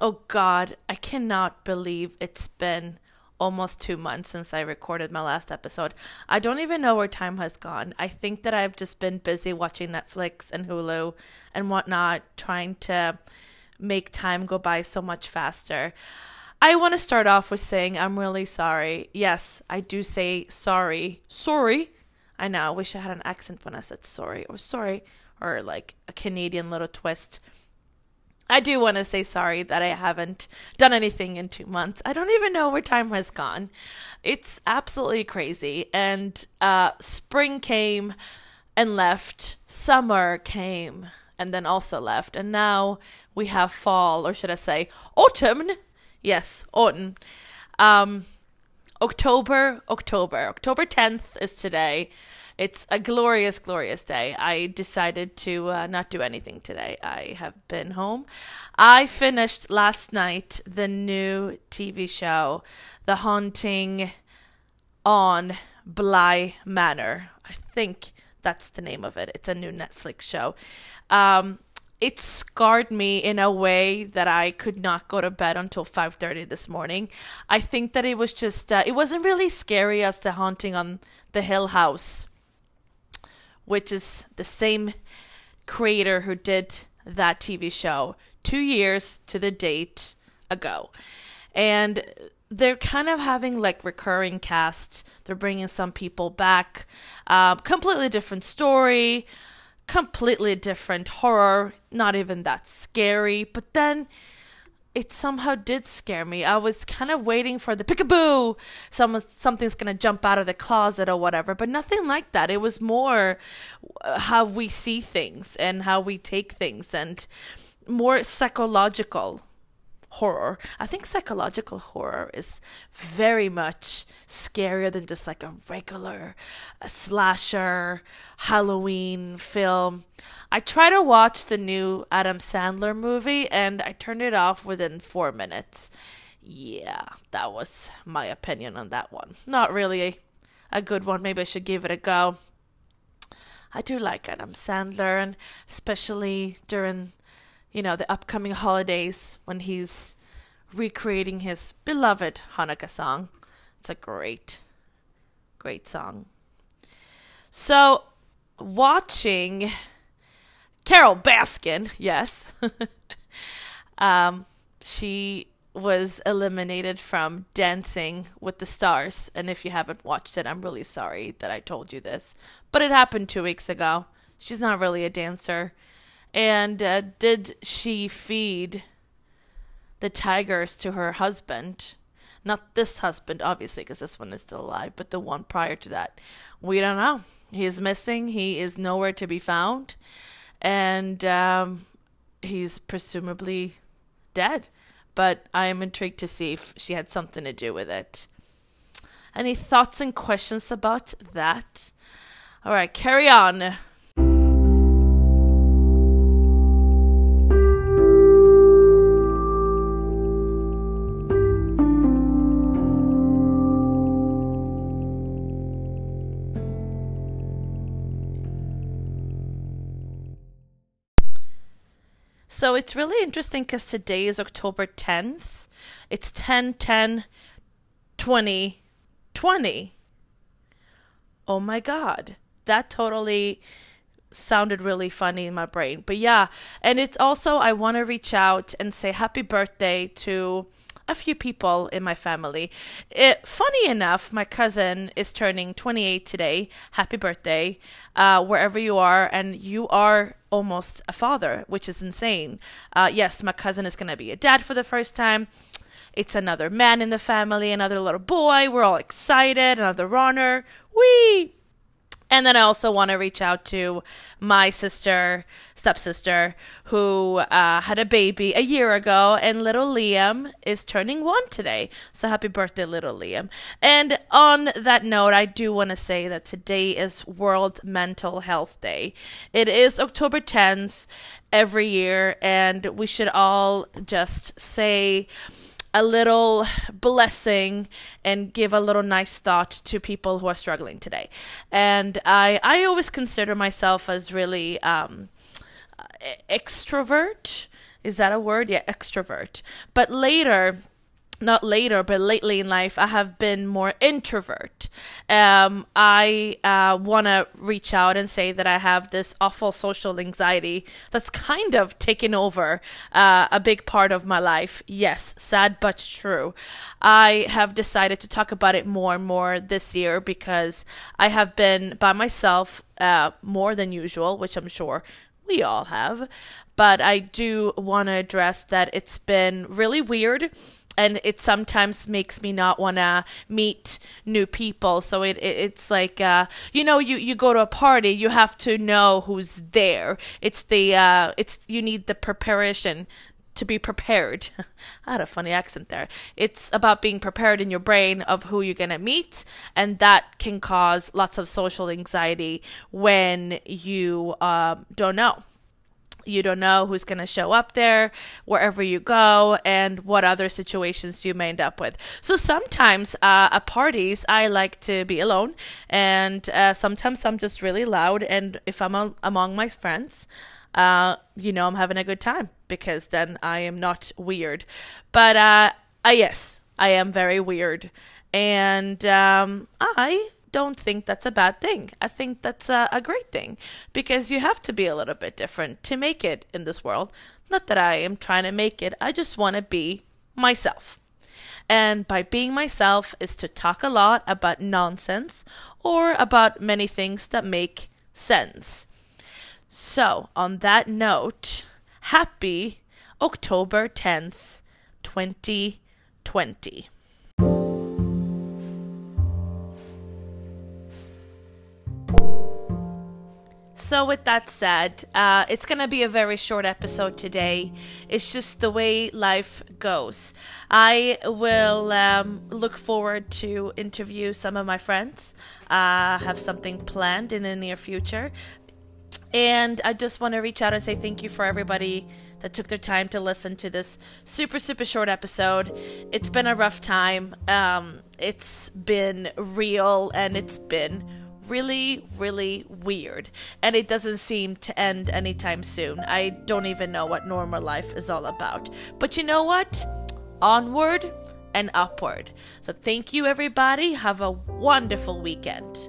Oh God, I cannot believe it's been almost two months since I recorded my last episode. I don't even know where time has gone. I think that I've just been busy watching Netflix and Hulu and whatnot, trying to make time go by so much faster. I want to start off with saying I'm really sorry. Yes, I do say sorry. Sorry. I know, I wish I had an accent when I said sorry or sorry or like a Canadian little twist. I do want to say sorry that I haven't done anything in two months. I don't even know where time has gone. It's absolutely crazy. And uh, spring came and left, summer came and then also left. And now we have fall, or should I say, autumn? Yes, autumn. Um, October, October. October 10th is today. It's a glorious, glorious day. I decided to uh, not do anything today. I have been home. I finished last night the new TV show, The Haunting on Bly Manor. I think that's the name of it. It's a new Netflix show. Um, it scarred me in a way that I could not go to bed until 5:30 this morning. I think that it was just uh, it wasn't really scary as the haunting on the Hill House which is the same creator who did that TV show two years to the date ago. And they're kind of having like recurring casts. They're bringing some people back. Um, completely different story, completely different horror, not even that scary. But then it somehow did scare me. I was kind of waiting for the peekaboo, someone something's gonna jump out of the closet or whatever, but nothing like that. It was more uh, how we see things and how we take things, and more psychological horror. I think psychological horror is very much scarier than just like a regular a slasher Halloween film. I tried to watch the new Adam Sandler movie and I turned it off within 4 minutes. Yeah, that was my opinion on that one. Not really a, a good one. Maybe I should give it a go. I do like Adam Sandler and especially during you know, the upcoming holidays when he's recreating his beloved Hanukkah song. It's a great, great song. So, watching Carole Baskin, yes, um, she was eliminated from Dancing with the Stars. And if you haven't watched it, I'm really sorry that I told you this. But it happened two weeks ago. She's not really a dancer. And uh, did she feed the tigers to her husband? Not this husband, obviously, because this one is still alive, but the one prior to that. We don't know. He is missing. He is nowhere to be found. And um, he's presumably dead. But I am intrigued to see if she had something to do with it. Any thoughts and questions about that? All right, carry on. So it's really interesting because today is October 10th. It's 10 10 20 20. Oh my God. That totally sounded really funny in my brain. But yeah, and it's also, I want to reach out and say happy birthday to a few people in my family. It, funny enough, my cousin is turning 28 today. Happy birthday, uh, wherever you are, and you are almost a father, which is insane. Uh, yes, my cousin is going to be a dad for the first time. It's another man in the family, another little boy. We're all excited, another runner. Wee! And then I also want to reach out to my sister, stepsister, who uh, had a baby a year ago, and little Liam is turning one today. So happy birthday, little Liam. And on that note, I do want to say that today is World Mental Health Day. It is October 10th every year, and we should all just say, a little blessing and give a little nice thought to people who are struggling today. And I I always consider myself as really um, extrovert Is that a word? Yeah, extrovert. But later, not later, but lately in life, I have been more introvert. Um, I uh, want to reach out and say that I have this awful social anxiety that's kind of taken over uh, a big part of my life. Yes, sad but true. I have decided to talk about it more and more this year because I have been by myself uh, more than usual, which I'm sure we all have. But I do want to address that it's been really weird and it sometimes makes me not want to meet new people so it, it it's like uh, you know you you go to a party you have to know who's there it's the uh, it's you need the preparation to be prepared. I had a funny accent there. It's about being prepared in your brain of who you're going to meet, and that can cause lots of social anxiety when you uh, don't know you don't know who's going to show up there wherever you go and what other situations you may end up with. So sometimes uh, at parties, I like to be alone, and uh, sometimes I'm just really loud. And if I'm a- among my friends, uh, you know, I'm having a good time because then I am not weird. But uh, uh yes, I am very weird, and um, I don't think that's a bad thing. I think that's a, a, great thing because you have to be a little bit different to make it in this world. Not that I am trying to make it, I just want to be myself. And by being myself is to talk a lot about nonsense or about many things that make sense. So, on that note, happy October 10th, 2020. So, with that said, uh, it's going to be a very short episode today. It's just the way life goes. I will um, look forward to interview some of my friends. Uh, have something planned in the near future. And I just want to reach out and say thank you for everybody that took their time to listen to this super, super short episode. It's been a rough time. Um, it's been real and it's been really, really weird. And it doesn't seem to end anytime soon. I don't even know what normal life is all about. But you know what? Onward and upward. So thank you, everybody. Have a wonderful weekend.